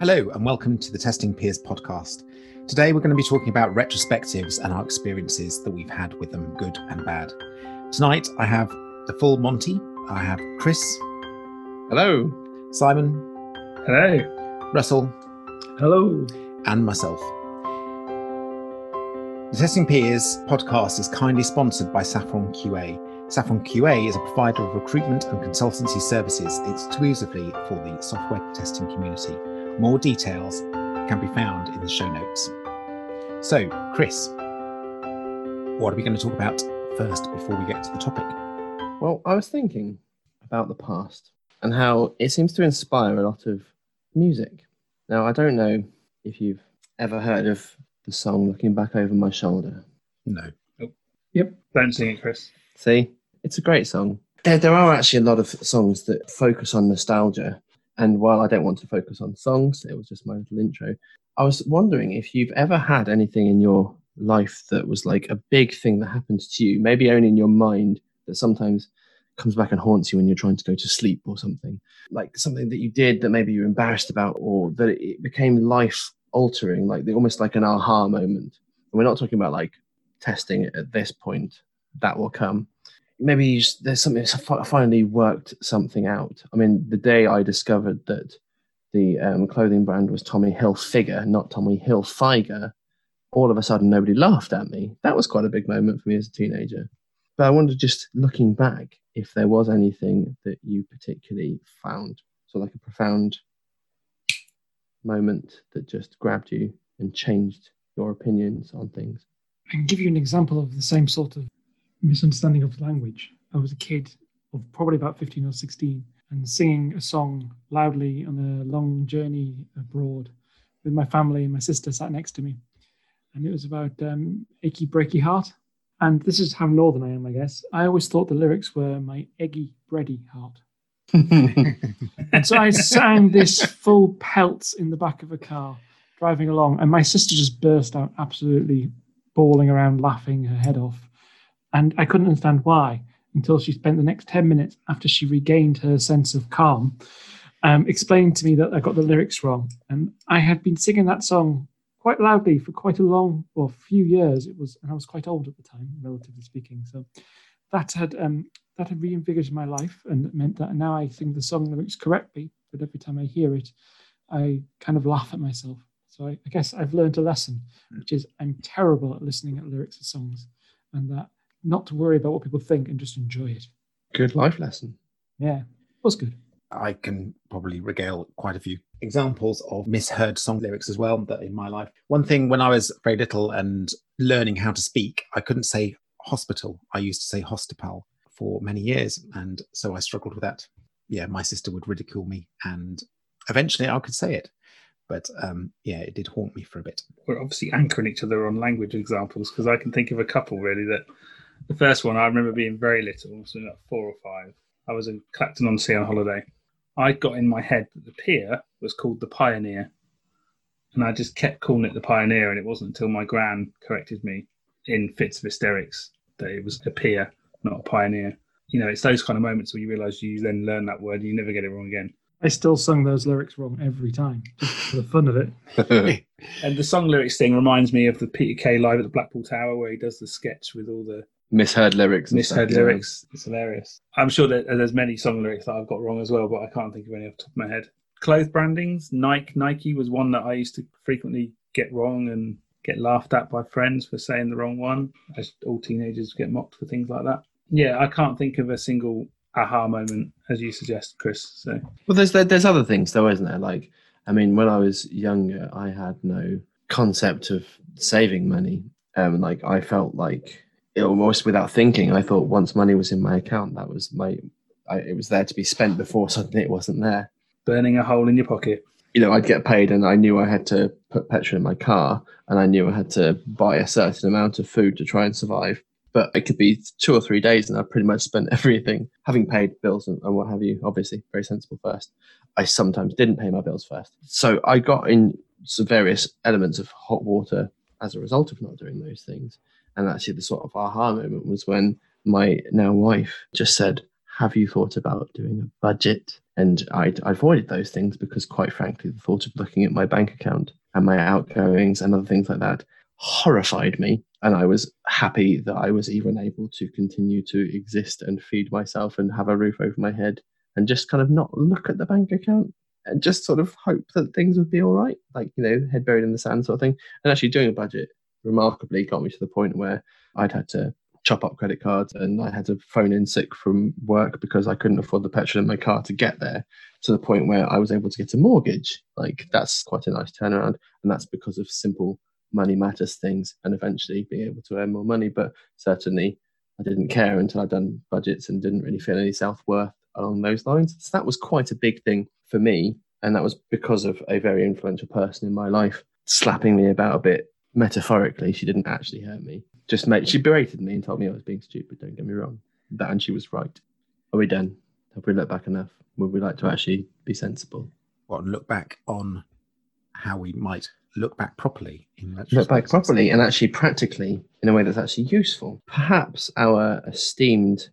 Hello, and welcome to the Testing Peers podcast. Today, we're going to be talking about retrospectives and our experiences that we've had with them, good and bad. Tonight, I have the full Monty. I have Chris, Hello. Simon, Hello. Russell, Hello. and myself. The Testing Peers podcast is kindly sponsored by Saffron QA. Saffron QA is a provider of recruitment and consultancy services exclusively for the software testing community. More details can be found in the show notes. So, Chris, what are we going to talk about first before we get to the topic? Well, I was thinking about the past and how it seems to inspire a lot of music. Now, I don't know if you've ever heard of the song Looking Back Over My Shoulder. No. Oh, yep. Don't sing it, Chris. See, it's a great song. There, there are actually a lot of songs that focus on nostalgia. And while I don't want to focus on songs, it was just my little intro. I was wondering if you've ever had anything in your life that was like a big thing that happened to you, maybe only in your mind, that sometimes comes back and haunts you when you're trying to go to sleep or something. Like something that you did that maybe you're embarrassed about or that it became life altering, like the, almost like an aha moment. And we're not talking about like testing at this point, that will come maybe there's something finally worked something out. I mean, the day I discovered that the um, clothing brand was Tommy Hilfiger, not Tommy Hilfiger, all of a sudden nobody laughed at me. That was quite a big moment for me as a teenager. But I wonder, just looking back, if there was anything that you particularly found, so like a profound moment that just grabbed you and changed your opinions on things. I can give you an example of the same sort of misunderstanding of language. I was a kid of probably about 15 or 16 and singing a song loudly on a long journey abroad with my family and my sister sat next to me. And it was about um, Achy Breaky Heart. And this is how northern I am, I guess. I always thought the lyrics were my eggy bready heart. And so I sang this full pelt in the back of a car driving along, and my sister just burst out absolutely bawling around, laughing her head off. And I couldn't understand why until she spent the next 10 minutes after she regained her sense of calm, um, explaining to me that I got the lyrics wrong. And I had been singing that song quite loudly for quite a long, well, few years. It was, and I was quite old at the time, relatively speaking. So that had um, that had reinvigorated my life and meant that now I sing the song lyrics correctly. But every time I hear it, I kind of laugh at myself. So I, I guess I've learned a lesson, which is I'm terrible at listening at lyrics of songs, and that not to worry about what people think and just enjoy it. Good life lesson. Yeah, it was good. I can probably regale quite a few examples of misheard song lyrics as well that in my life. One thing when I was very little and learning how to speak, I couldn't say hospital. I used to say hostipal for many years. And so I struggled with that. Yeah, my sister would ridicule me and eventually I could say it. But um, yeah, it did haunt me for a bit. we're obviously anchoring each other on language examples because I can think of a couple really that the first one I remember being very little, so like four or five. I was in Clacton on Sea on holiday. I got in my head that the pier was called the Pioneer, and I just kept calling it the Pioneer, and it wasn't until my gran corrected me in fits of hysterics that it was a pier, not a pioneer. You know, it's those kind of moments where you realise you then learn that word and you never get it wrong again. I still sung those lyrics wrong every time, just for the fun of it. And the song lyrics thing reminds me of the Peter Kay live at the Blackpool Tower where he does the sketch with all the Misheard lyrics. misheard stuff, yeah. lyrics. It's hilarious. I'm sure that there's many song lyrics that I've got wrong as well, but I can't think of any off the top of my head. Clothes brandings, Nike. Nike was one that I used to frequently get wrong and get laughed at by friends for saying the wrong one, as all teenagers get mocked for things like that. Yeah, I can't think of a single aha moment as you suggest, Chris. So Well, there's there's other things though, isn't there? Like, I mean, when I was younger, I had no concept of saving money. Um, like I felt like it almost without thinking, I thought once money was in my account, that was my, I, it was there to be spent before suddenly it wasn't there. burning a hole in your pocket. You know, I'd get paid, and I knew I had to put petrol in my car, and I knew I had to buy a certain amount of food to try and survive. But it could be two or three days, and I pretty much spent everything, having paid bills and, and what have you. Obviously, very sensible first. I sometimes didn't pay my bills first, so I got in some various elements of hot water as a result of not doing those things. And actually, the sort of aha moment was when my now wife just said, "Have you thought about doing a budget?" And I, avoided those things because, quite frankly, the thought of looking at my bank account and my outgoings and other things like that horrified me. And I was happy that I was even able to continue to exist and feed myself and have a roof over my head and just kind of not look at the bank account and just sort of hope that things would be all right, like, you know, head buried in the sand sort of thing. And actually doing a budget remarkably got me to the point where I'd had to chop up credit cards and I had to phone in sick from work because I couldn't afford the petrol in my car to get there to the point where I was able to get a mortgage. Like that's quite a nice turnaround. And that's because of simple money matters things and eventually being able to earn more money. But certainly I didn't care until I'd done budgets and didn't really feel any self worth along those lines. So that was quite a big thing for me. And that was because of a very influential person in my life slapping me about a bit metaphorically. She didn't actually hurt me. Just made, she berated me and told me I was being stupid. Don't get me wrong. That and she was right. Are we done? Have we looked back enough? Would we like to actually be sensible? And look back on how we might look back properly in that Look back properly and actually practically in a way that's actually useful. Perhaps our esteemed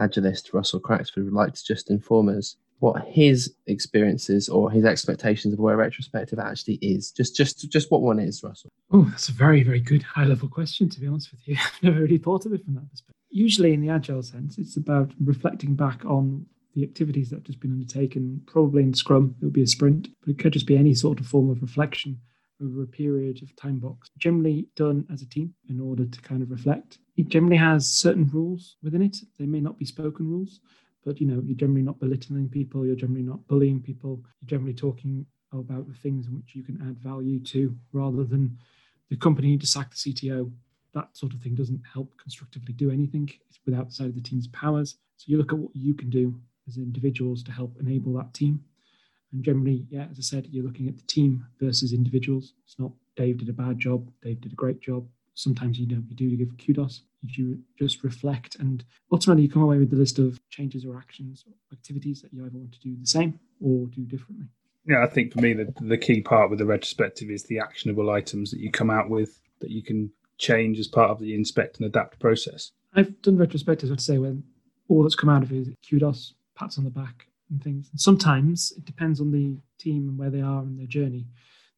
agilist Russell Craxford would like to just inform us what his experiences or his expectations of where retrospective actually is. Just just just what one is, Russell. Oh, that's a very, very good high level question, to be honest with you. I've never really thought of it from that perspective. Usually, in the agile sense, it's about reflecting back on the activities that have just been undertaken. Probably in Scrum, it would be a sprint, but it could just be any sort of form of reflection over a period of time box, generally done as a team in order to kind of reflect. It generally has certain rules within it. They may not be spoken rules, but you know, you're generally not belittling people, you're generally not bullying people, you're generally talking about the things in which you can add value to rather than the company need to sack the CTO. That sort of thing doesn't help constructively do anything. It's without side of the team's powers. So you look at what you can do as individuals to help enable that team. And generally, yeah, as I said, you're looking at the team versus individuals. It's not Dave did a bad job, Dave did a great job. Sometimes you don't, you do give kudos. You just reflect, and ultimately you come away with the list of changes or actions or activities that you either want to do the same or do differently. Yeah, I think for me the the key part with the retrospective is the actionable items that you come out with that you can change as part of the inspect and adapt process. I've done retrospectives, I'd say, when all that's come out of it is kudos, pats on the back, and things. And sometimes it depends on the team and where they are in their journey.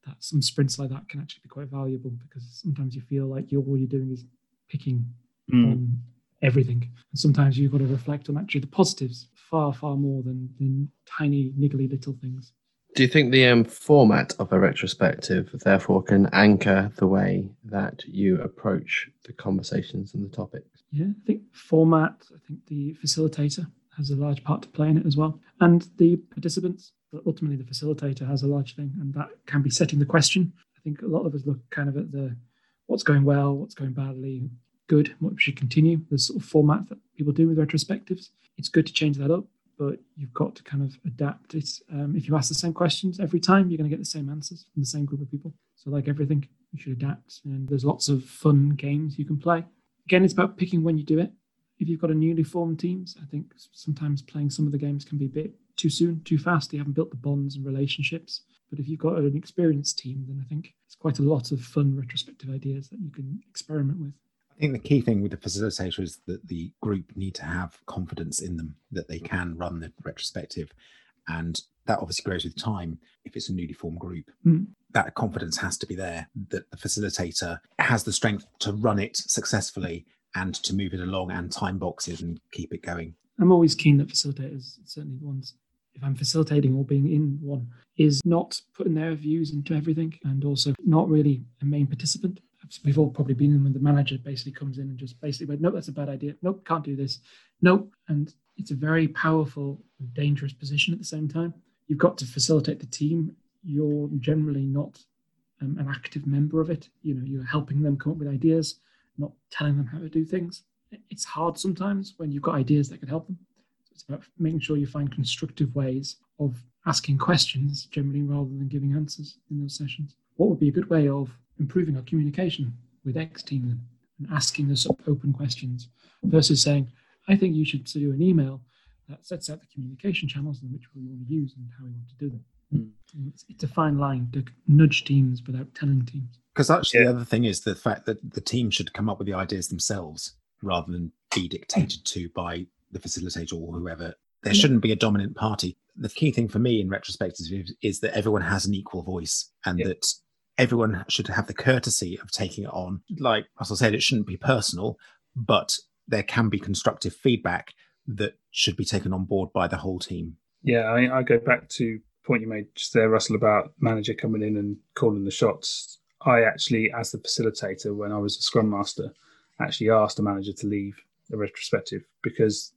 That some sprints like that can actually be quite valuable because sometimes you feel like you're all you're doing is picking mm. on everything. And sometimes you've got to reflect on actually the positives far, far more than the tiny, niggly little things. Do you think the um, format of a retrospective therefore can anchor the way that you approach the conversations and the topics? Yeah, I think format, I think the facilitator has a large part to play in it as well. And the participants, but ultimately the facilitator has a large thing, and that can be setting the question. I think a lot of us look kind of at the what's going well, what's going badly, good, what should continue. The sort of format that people do with retrospectives. It's good to change that up, but you've got to kind of adapt it. Um, if you ask the same questions every time, you're going to get the same answers from the same group of people. So, like everything, you should adapt. And there's lots of fun games you can play. Again, it's about picking when you do it if you've got a newly formed teams, I think sometimes playing some of the games can be a bit too soon, too fast. You haven't built the bonds and relationships. But if you've got an experienced team, then I think it's quite a lot of fun retrospective ideas that you can experiment with. I think the key thing with the facilitator is that the group need to have confidence in them that they can run the retrospective. And that obviously grows with time if it's a newly formed group. Mm. That confidence has to be there that the facilitator has the strength to run it successfully and to move it along and time boxes and keep it going. I'm always keen that facilitators, certainly the ones, if I'm facilitating or being in one, is not putting their views into everything and also not really a main participant. We've all probably been in when the manager basically comes in and just basically went, nope, that's a bad idea. Nope, can't do this. Nope. And it's a very powerful dangerous position at the same time. You've got to facilitate the team. You're generally not um, an active member of it. You know, you're helping them come up with ideas not telling them how to do things. It's hard sometimes when you've got ideas that could help them. So it's about making sure you find constructive ways of asking questions generally rather than giving answers in those sessions. What would be a good way of improving our communication with X team and asking us open questions versus saying, I think you should do an email that sets out the communication channels in which we want to use and how we want to do them. Mm. It's, it's, a fine line to nudge teams without telling teams. Because actually, yeah. the other thing is the fact that the team should come up with the ideas themselves rather than be dictated to by the facilitator or whoever there shouldn't be a dominant party. The key thing for me in retrospect is, is that everyone has an equal voice and Yeah. that everyone should have the courtesy of taking it on. Like Russell said, it shouldn't be personal, but there can be constructive feedback that should be taken on board by the whole team. Yeah, I, I go back to point you made just there, Russell, about manager coming in and calling the shots. I actually, as the facilitator, when I was a scrum master, actually asked a manager to leave the retrospective because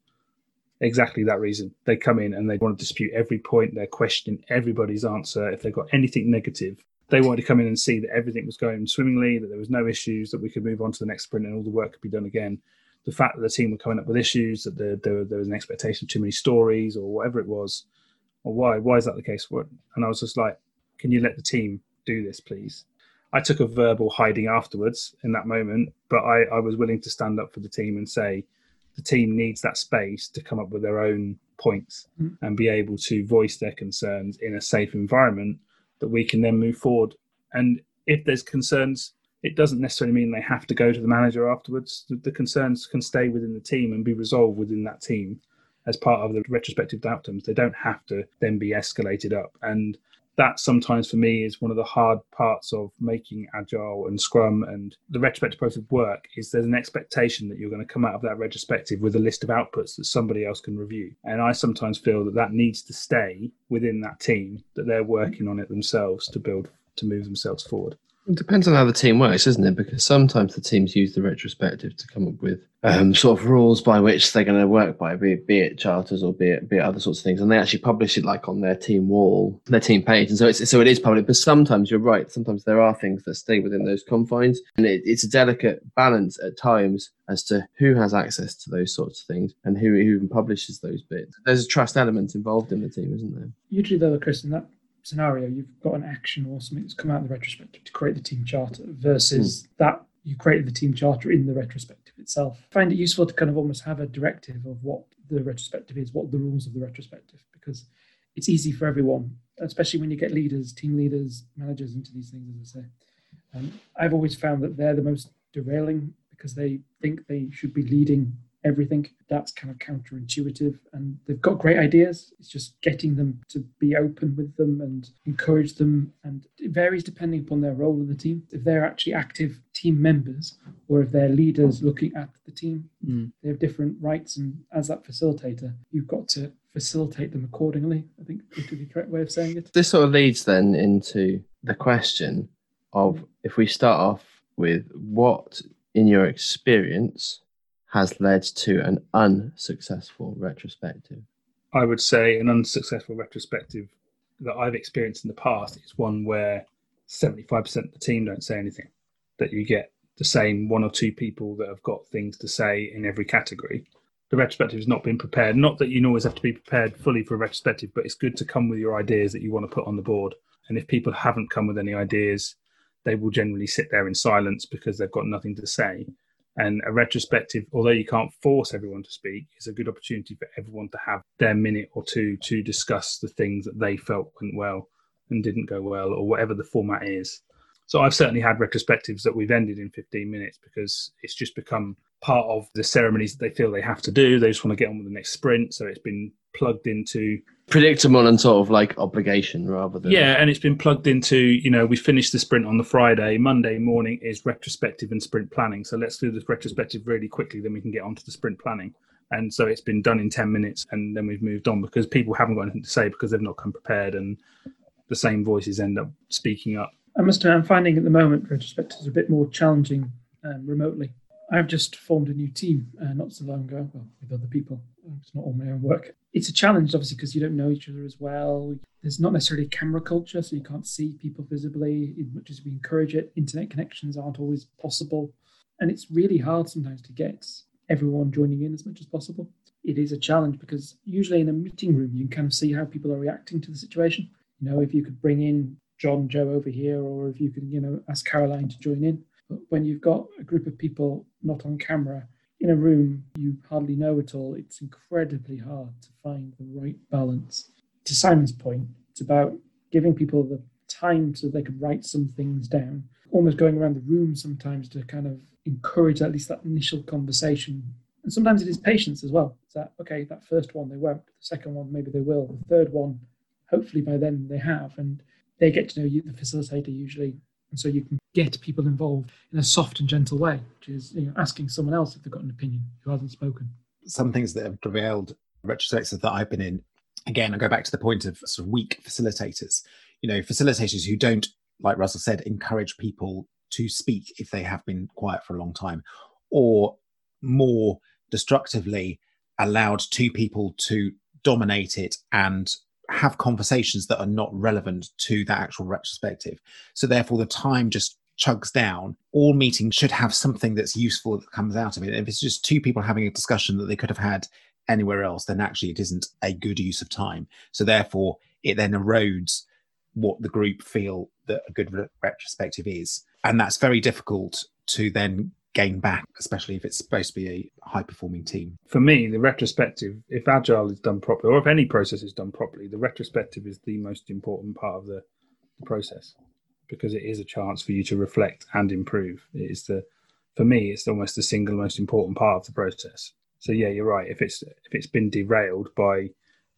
exactly that reason. They come in and they want to dispute every point. They're questioning everybody's answer. If they've got anything negative, they wanted to come in and see that everything was going swimmingly, that there was no issues, that we could move on to the next sprint and all the work could be done again. The fact that the team were coming up with issues, that there, there, there was an expectation of too many stories or whatever it was, or why why is that the case? What? And I was just like, can you let the team do this, please? I took a verbal hiding afterwards in that moment, but I, I was willing to stand up for the team and say the team needs that space to come up with their own points Mm. and be able to voice their concerns in a safe environment that we can then move forward. And if there's concerns, it doesn't necessarily mean they have to go to the manager afterwards. The, the concerns can stay within the team and be resolved within that team as part of the retrospective outcomes. They don't have to then be escalated up. And that sometimes for me is one of the hard parts of making agile and scrum and the retrospective process work is there's an expectation that you're going to come out of that retrospective with a list of outputs that somebody else can review. And i sometimes feel that that needs to stay within that team that they're working on it themselves to build to move themselves forward It depends on how the team works, isn't it? Because sometimes the teams use the retrospective to come up with um, sort of rules by which they're going to work by, be it, be it charters or be it, be it other sorts of things, and they actually publish it like on their team wall, their team page, and so it's so it is public. But sometimes you're right. Sometimes there are things that stay within those confines, and it, it's a delicate balance at times as to who has access to those sorts of things and who, who even publishes those bits. There's a trust element involved in the team, isn't there? Usually, though, Chris, in that scenario, you've got an action or something that's come out of the retrospective to create the team charter versus that you created the team charter in the retrospective itself. I find it useful to kind of almost have a directive of what the retrospective is, what the rules of the retrospective, because it's easy for everyone, especially when you get leaders, team leaders, managers into these things, as I say. Um, I've always found that they're the most derailing because they think they should be leading everything. That's kind of counterintuitive, and they've got great ideas. It's just getting them to be open with them and encourage them. And it varies depending upon their role in the team. If they're actually active team members or if they're leaders looking at the team, Mm. they have different rights. And as that facilitator, you've got to facilitate them accordingly. I think would be the correct way of saying it. this sort of leads then into the question of if we start off with what in your experience has led to an unsuccessful retrospective I would say an unsuccessful retrospective that I've experienced in the past is one where 75% of the team don't say anything. That you get the same one or two people that have got things to say in every category. The retrospective has not been prepared. Not that you always have to be prepared fully for a retrospective, but it's good to come with your ideas that you want to put on the board. And if people haven't come with any ideas, they will generally sit there in silence because they've got nothing to say. And a retrospective, although you can't force everyone to speak, is a good opportunity for everyone to have their minute or two to discuss the things that they felt went well and didn't go well, or whatever the format is. So I've certainly had retrospectives that we've ended in 15 minutes because it's just become part of the ceremonies that they feel they have to do. They just want to get on with the next sprint. So it's been plugged into predictable and sort of like obligation rather than yeah, and it's been plugged into, you know, we finished the sprint on the Friday. Monday morning is retrospective and sprint planning. So let's do this retrospective really quickly, then we can get on to the sprint planning. And so it's been done in 10 minutes and then we've moved on because people haven't got anything to say because they've not come prepared and the same voices end up speaking up. I must admit, I'm finding at the moment retrospectives are a bit more challenging um, remotely. I've just formed a new team uh, not so long ago, well, with other people. It's not all my own work. It's a challenge, obviously, because you don't know each other as well. There's not necessarily camera culture, so you can't see people visibly. As much as we encourage it, internet connections aren't always possible. And it's really hard sometimes to get everyone joining in as much as possible. It is a challenge because usually in a meeting room, you can kind of see how people are reacting to the situation. You know, if you could bring in John, Joe over here, or if you could, you know, ask Caroline to join in. But when you've got a group of people not on camera in a room you hardly know at all, it's incredibly hard to find the right balance. To Simon's point, it's about giving people the time so they could write some things down, almost going around the room sometimes to kind of encourage at least that initial conversation And sometimes it is patience as well. It's that, okay, that first one they won't, the second one maybe they will, the third one, hopefully by then they have. And they get to know you, the facilitator usually. And so you can get people involved in a soft and gentle way, which is you know, asking someone else if they've got an opinion who hasn't spoken. Some things that have prevailed retrospectives that I've been in, again, I go back to the point of sort of weak facilitators. You know, facilitators who don't, like Russell said, encourage people to speak if they have been quiet for a long time, or more destructively allowed two people to dominate it and have conversations that are not relevant to that actual retrospective. So therefore, the time just chugs down. All meetings should have something that's useful that comes out of it. If it's just two people having a discussion that they could have had anywhere else, then actually it isn't a good use of time. So therefore, it then erodes what the group feel that a good re- retrospective is, and that's very difficult to then gain back, especially if it's supposed to be a high performing team. For me, the retrospective, if agile is done properly, or if any process is done properly, the retrospective is the most important part of the, the process because it is a chance for you to reflect and improve. It is the, for me, it's almost the single most important part of the process. So yeah, you're right. If it's if it's been derailed by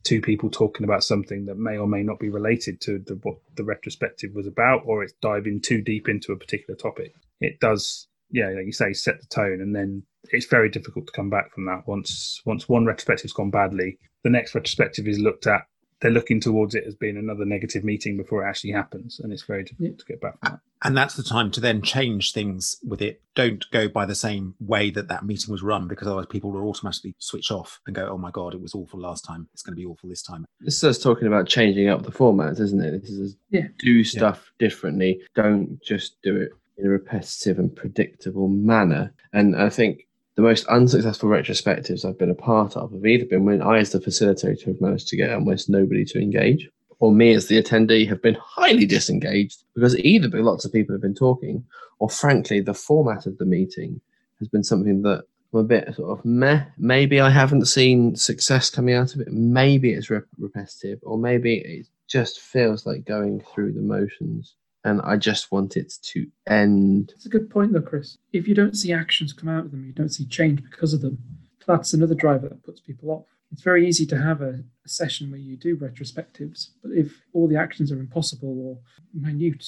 two people talking about something that may or may not be related to the, what the retrospective was about, or it's diving too deep into a particular topic, it does yeah, like you say, set the tone, and then it's very difficult to come back from that. Once once one retrospective's gone badly, the next retrospective is looked at. They're looking towards it as being another negative meeting before it actually happens, and it's very difficult yeah. to get back from that. And that's the time to then change things with it. Don't go by the same way that that meeting was run, because otherwise people will automatically switch off and go, "Oh my god, it was awful last time. It's going to be awful this time." This is us talking about changing up the formats, isn't it? This is yeah. do stuff yeah. differently. Don't just do it in a repetitive and predictable manner. And I think the most unsuccessful retrospectives I've been a part of have either been when I, as the facilitator, have managed to get almost nobody to engage, or me, as the attendee, have been highly disengaged because either lots of people have been talking, or frankly, the format of the meeting has been something that I'm a bit sort of meh. Maybe I haven't seen success coming out of it. Maybe it's repetitive, or maybe it just feels like going through the motions and I just want it to end. It's a good point, though, Chris. If you don't see actions come out of them, you don't see change because of them. That's another driver that puts people off. It's very easy to have a, session where you do retrospectives, but if all the actions are impossible or minute,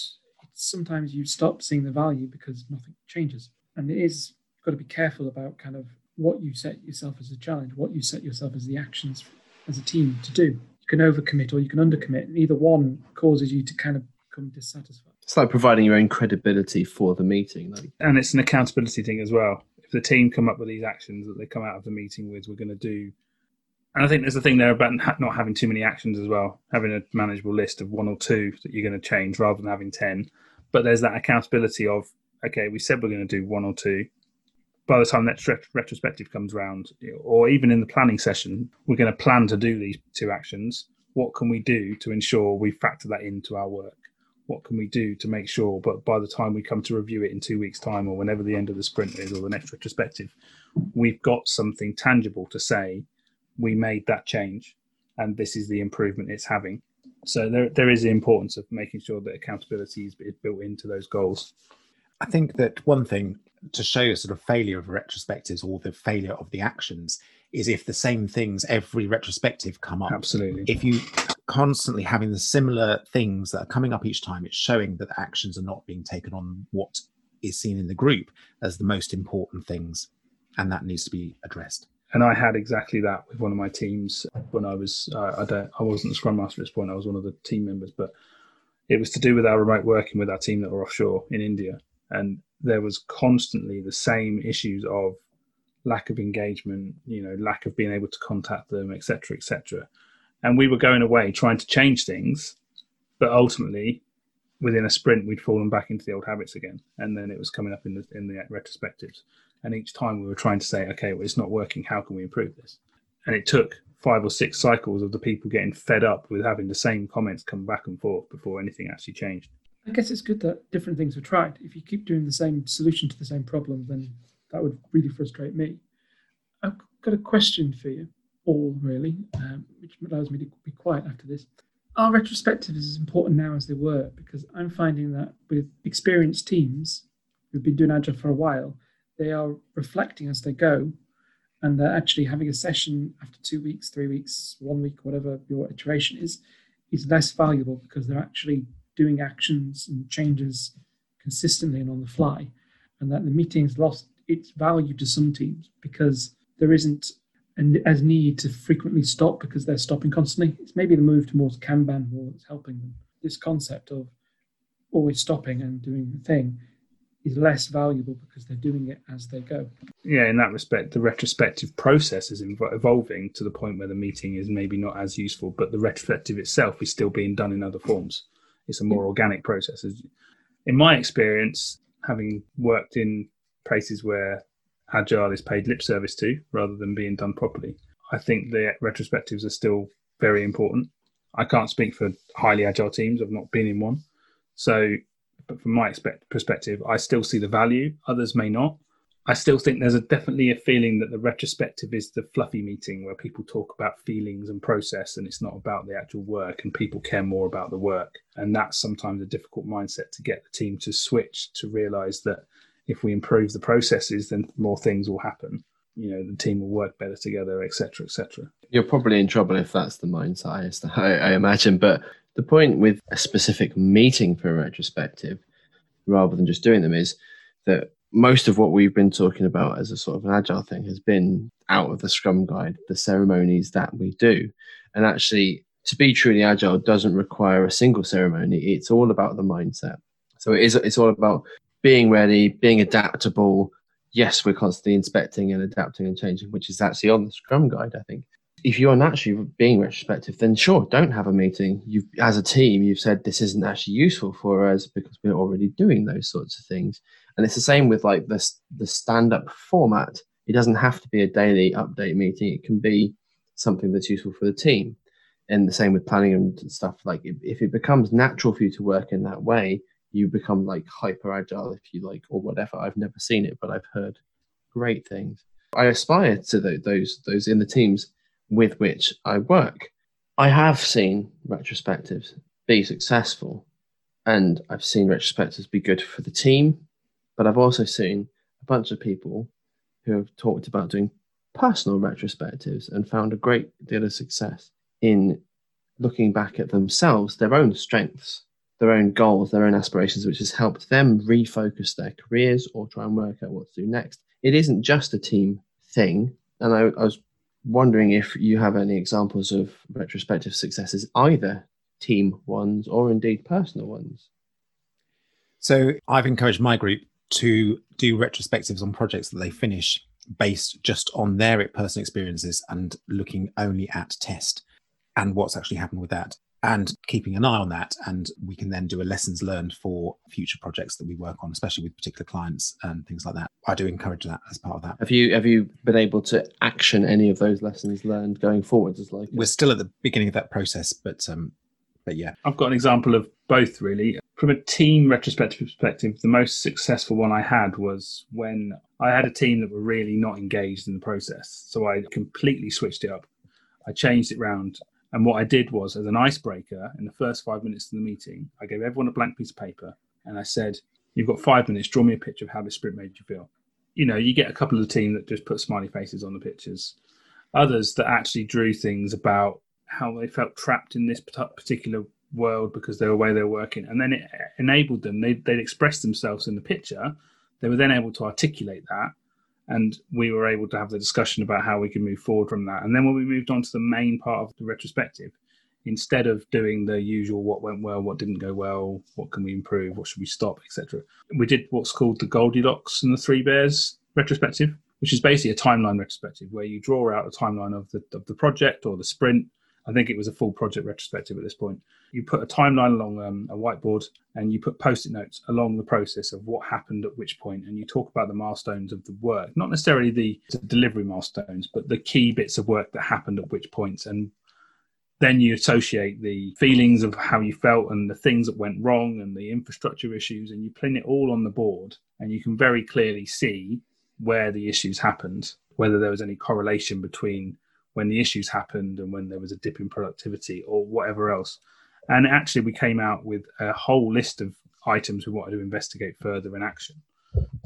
sometimes you stop seeing the value because nothing changes. And it is you've got to be careful about kind of what you set yourself as a challenge, what you set yourself as the actions as a team to do. You can overcommit or you can undercommit, either one causes you to kind of become dissatisfied. It's like providing your own credibility for the meeting. Like. And it's an accountability thing as well. If the team come up with these actions that they come out of the meeting with, we're going to do. And I think there's a thing there about not having too many actions as well, having a manageable list of one or two that you're going to change rather than having 10. But there's that accountability of, okay, we said we're going to do one or two. By the time that retrospective comes around, or even in the planning session, we're going to plan to do these two actions. What can we do to ensure we factor that into our work? What can we do to make sure but by the time we come to review it in two weeks time or whenever the end of the sprint is or the next retrospective we've got something tangible to say we made that change and this is the improvement it's having so there, there is the importance of making sure that accountability is built into those goals i think that one thing to show a sort of failure of retrospectives or the failure of the actions is if the same things every retrospective come up. Absolutely. If you constantly having the similar things that are coming up each time, it's showing that actions are not being taken on what is seen in the group as the most important things, and that needs to be addressed. And I had exactly that with one of my teams when I was uh, I don't I wasn't the scrum master at this point. I was one of the team members, but it was to do with our remote working with our team that were offshore in India, and there was constantly the same issues of lack of engagement, you know, lack of being able to contact them, etc., etc. And we were going away trying to change things, but ultimately, within a sprint, we'd fallen back into the old habits again, and then it was coming up in the in the retrospectives. And each time we were trying to say, okay, well, it's not working. How can we improve this? And it took five or six cycles of the people getting fed up with having the same comments come back and forth before anything actually changed. I guess it's good that different things were tried. If you keep doing the same solution to the same problem, then that would really frustrate me. I've got a question for you all, really, um, which allows me to be quiet after this. Our retrospectives is as important now as they were? Because I'm finding that with experienced teams who've been doing Agile for a while, they are reflecting as they go and they're actually having a session after two weeks, three weeks, one week, whatever your iteration is, is less valuable because they're actually doing actions and changes consistently and on the fly, and that the meeting's lost its value to some teams because there isn't an, as need to frequently stop because they're stopping constantly. It's maybe the move towards Kanban more that's helping them. This concept of always stopping and doing the thing is less valuable because they're doing it as they go. Yeah, in that respect, the retrospective process is evolving to the point where the meeting is maybe not as useful, but the retrospective itself is still being done in other forms. It's a more organic process. In my experience, having worked in places where agile is paid lip service to rather than being done properly, I think the retrospectives are still very important. I can't speak for highly agile teams. I've not been in one. So but from my expect, perspective, I still see the value. Others may not. I still think there's a, definitely a feeling that the retrospective is the fluffy meeting where people talk about feelings and process, and it's not about the actual work, and people care more about the work. And that's sometimes a difficult mindset to get the team to switch to realize that if we improve the processes, then more things will happen. You know, the team will work better together, etc., etc. You're probably in trouble if that's the mindset, I, I imagine. But the point with a specific meeting for a retrospective, rather than just doing them, is that most of what we've been talking about as a sort of an agile thing has been out of the Scrum Guide, the ceremonies that we do. And actually, to be truly agile doesn't require a single ceremony. It's all about the mindset. So it is. It's all about being ready, being adaptable. Yes, we're constantly inspecting and adapting and changing, which is actually on the Scrum Guide, I think if you're naturally being retrospective, then sure, don't have a meeting. You've, as a team, you've said this isn't actually useful for us because we're already doing those sorts of things. And it's the same with like the the stand up format. It doesn't have to be a daily update meeting. It can be something that's useful for the team. And the same with planning and stuff. Like if, if it becomes natural for you to work in that way, you become like hyper agile, if you like, or whatever. I've never seen it, but I've heard great things. I aspire to those those in the teams with which I work. I have seen retrospectives be successful, and I've seen retrospectives be good for the team, but I've also seen a bunch of people who have talked about doing personal retrospectives and found a great deal of success in looking back at themselves, their own strengths, their own goals, their own aspirations, which has helped them refocus their careers or try and work out what to do next. It isn't just a team thing. And I, I was wondering if you have any examples of retrospective successes, either team ones or indeed personal ones. So I've encouraged my group to do retrospectives on projects that they finish based just on their personal experiences and looking only at test and what's actually happened with that and keeping an eye on that. And we can then do a lessons learned for future projects that we work on, especially with particular clients and things like that. I do encourage that as part of that. Have you have you been able to action any of those lessons learned going forwards? As like we're still at the beginning of that process, but um, but yeah, I've got an example of both really. From a team retrospective perspective, the most successful one I had was when I had a team that were really not engaged in the process. So I completely switched it up. I changed it round and what I did was, as an icebreaker, in the first five minutes of the meeting, I gave everyone a blank piece of paper and I said, You've got five minutes, draw me a picture of how this sprint made you feel. You know, you get a couple of the team that just put smiley faces on the pictures, others that actually drew things about how they felt trapped in this particular world because they were where they were working. And then it enabled them, they, they'd express themselves in the picture. They were then able to articulate that and we were able to have the discussion about how we can move forward from that. And then when we moved on to the main part of the retrospective, instead of doing the usual what went well, what didn't go well, what can we improve, what should we stop, etc., we did what's called the Goldilocks and the Three Bears retrospective, which is basically a timeline retrospective where you draw out a timeline of the of the project or the sprint I think it was a full project retrospective at this point. You put a timeline along um, a whiteboard and you put post it notes along the process of what happened at which point, and you talk about the milestones of the work, not necessarily the delivery milestones, but the key bits of work that happened at which points. And then you associate the feelings of how you felt and the things that went wrong and the infrastructure issues, and you pin it all on the board, and you can very clearly see where the issues happened, whether there was any correlation between when the issues happened and when there was a dip in productivity or whatever else. And actually, we came out with a whole list of items we wanted to investigate further in action.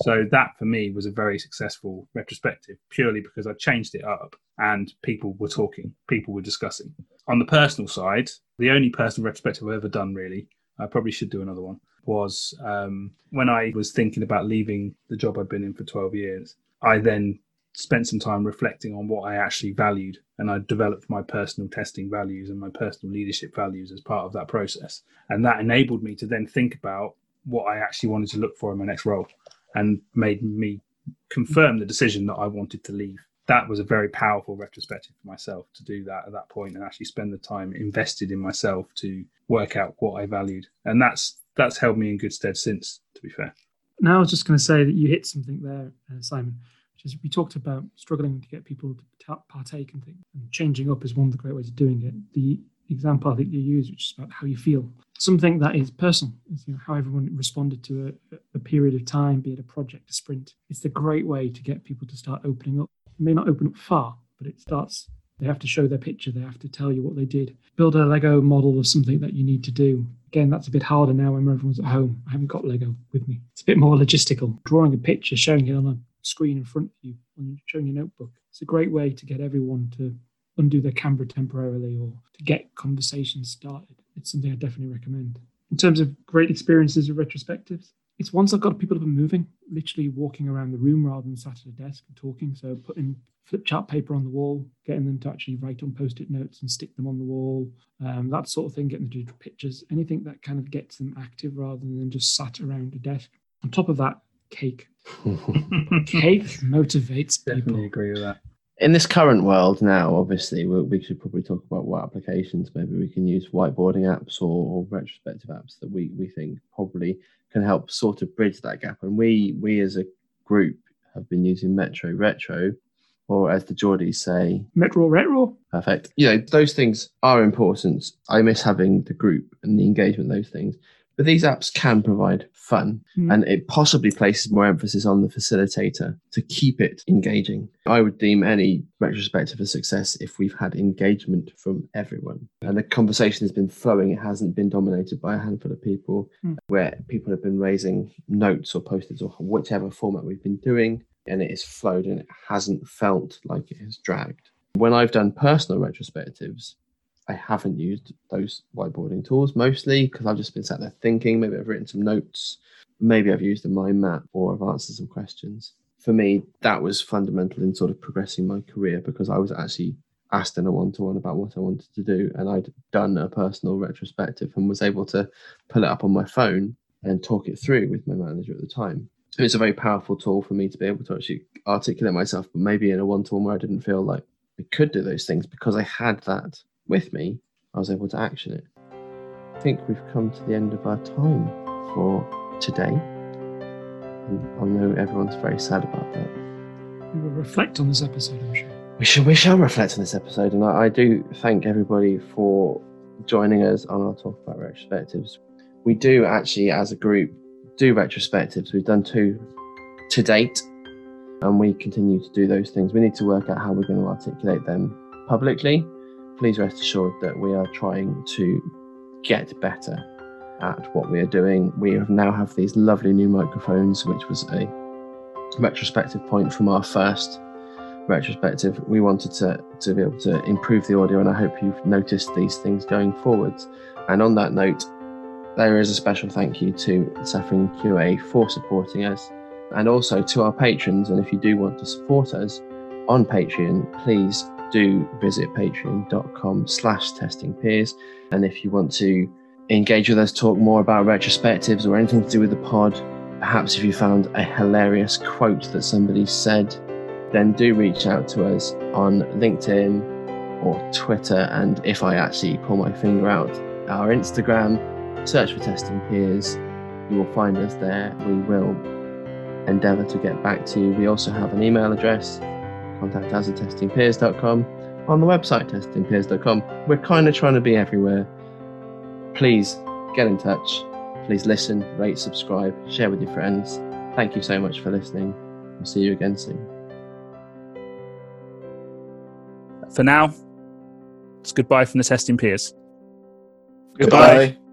So that for me was a very successful retrospective, purely because I changed it up and people were talking, people were discussing. On the personal side, the only personal retrospective I've ever done, really, I probably should do another one, was um, when I was thinking about leaving the job I'd been in for 12 years. I then spent some time reflecting on what I actually valued, and I developed my personal testing values and my personal leadership values as part of that process. And that enabled me to then think about what I actually wanted to look for in my next role and made me confirm the decision that I wanted to leave. That was a very powerful retrospective for myself to do that at that point and actually spend the time invested in myself to work out what I valued. And that's that's held me in good stead since, to be fair. Now I was just going to say that you hit something there, uh, Simon, is we talked about struggling to get people to partake and things, and changing up is one of the great ways of doing it. The example I think you use, which is about how you feel. Something that is personal, is you know, how everyone responded to a, a, period of time, be it a project, a sprint. It's a great way to get people to start opening up. It may not open up far, but it starts. They have to show their picture. They have to tell you what they did. Build a Lego model of something that you need to do. Again, that's a bit harder now when everyone's at home. I haven't got Lego with me. It's a bit more logistical. Drawing a picture, showing it on a screen in front of you, when showing your notebook. It's a great way to get everyone to undo their camera temporarily or to get conversations started. It's something I definitely recommend. In terms of great experiences with retrospectives, it's once I've got people up and moving, literally walking around the room rather than sat at a desk and talking. So putting flip chart paper on the wall, getting them to actually write on post-it notes and stick them on the wall, um, that sort of thing, getting them to do pictures, anything that kind of gets them active rather than just sat around a desk. On top of that, cake. cake motivates people. Definitely agree with that in this current world now, obviously, we, we, should probably talk about what applications maybe we can use whiteboarding apps or, or, retrospective apps that we, we think probably can help sort of bridge that gap. And we we as a group have been using Metro Retro, or as the Geordies say, Metro Retro. Perfect. You know, those things are important. I miss having the group and the engagement, those things. But these apps can provide fun mm. and it possibly places more emphasis on the facilitator to keep it engaging. I would deem any retrospective a success if we've had engagement from everyone and the conversation has been flowing. It hasn't been dominated by a handful of people mm. where people have been raising notes or post-its or whichever format we've been doing and it has flowed and it hasn't felt like it has dragged. When I've done personal retrospectives, I haven't used those whiteboarding tools mostly because I've just been sat there thinking. Maybe I've written some notes. Maybe I've used a mind map or I've answered some questions. For me, that was fundamental in sort of progressing my career because I was actually asked in a one to one about what I wanted to do. And I'd done a personal retrospective and was able to pull it up on my phone and talk it through with my manager at the time. It's a very powerful tool for me to be able to actually articulate myself, but maybe in a one to one where I didn't feel like I could do those things because I had that with me, I was able to action it. I think we've come to the end of our time for today. And I know everyone's very sad about that. We will reflect on this episode, I'm sure. We shall, we shall reflect on this episode, and I, I do thank everybody for joining us on our talk about retrospectives. We do actually, as a group, do retrospectives. We've done two to date, and we continue to do those things. We need to work out how we're going to articulate them publicly please rest assured that we are trying to get better at what we are doing. We have now have these lovely new microphones, which was a retrospective point from our first retrospective. We wanted to, to be able to improve the audio, and I hope you've noticed these things going forwards. And on that note, there is a special thank you to Saffron QA for supporting us and also to our patrons. And if you do want to support us on Patreon, please do visit patreon.com slash testing peers. And if you want to engage with us, talk more about retrospectives or anything to do with the pod, perhaps if you found a hilarious quote that somebody said, then do reach out to us on LinkedIn or Twitter. And if I actually pull my finger out, our Instagram, search for testing peers. You will find us there. We will endeavor to get back to you. We also have an email address contact us at testingpeers.com, on the website testingpeers.com. We're kind of trying to be everywhere. Please get in touch. Please listen, rate, subscribe, share with your friends. Thank you so much for listening. We'll see you again soon. For now, it's goodbye from the testing peers. Goodbye. goodbye.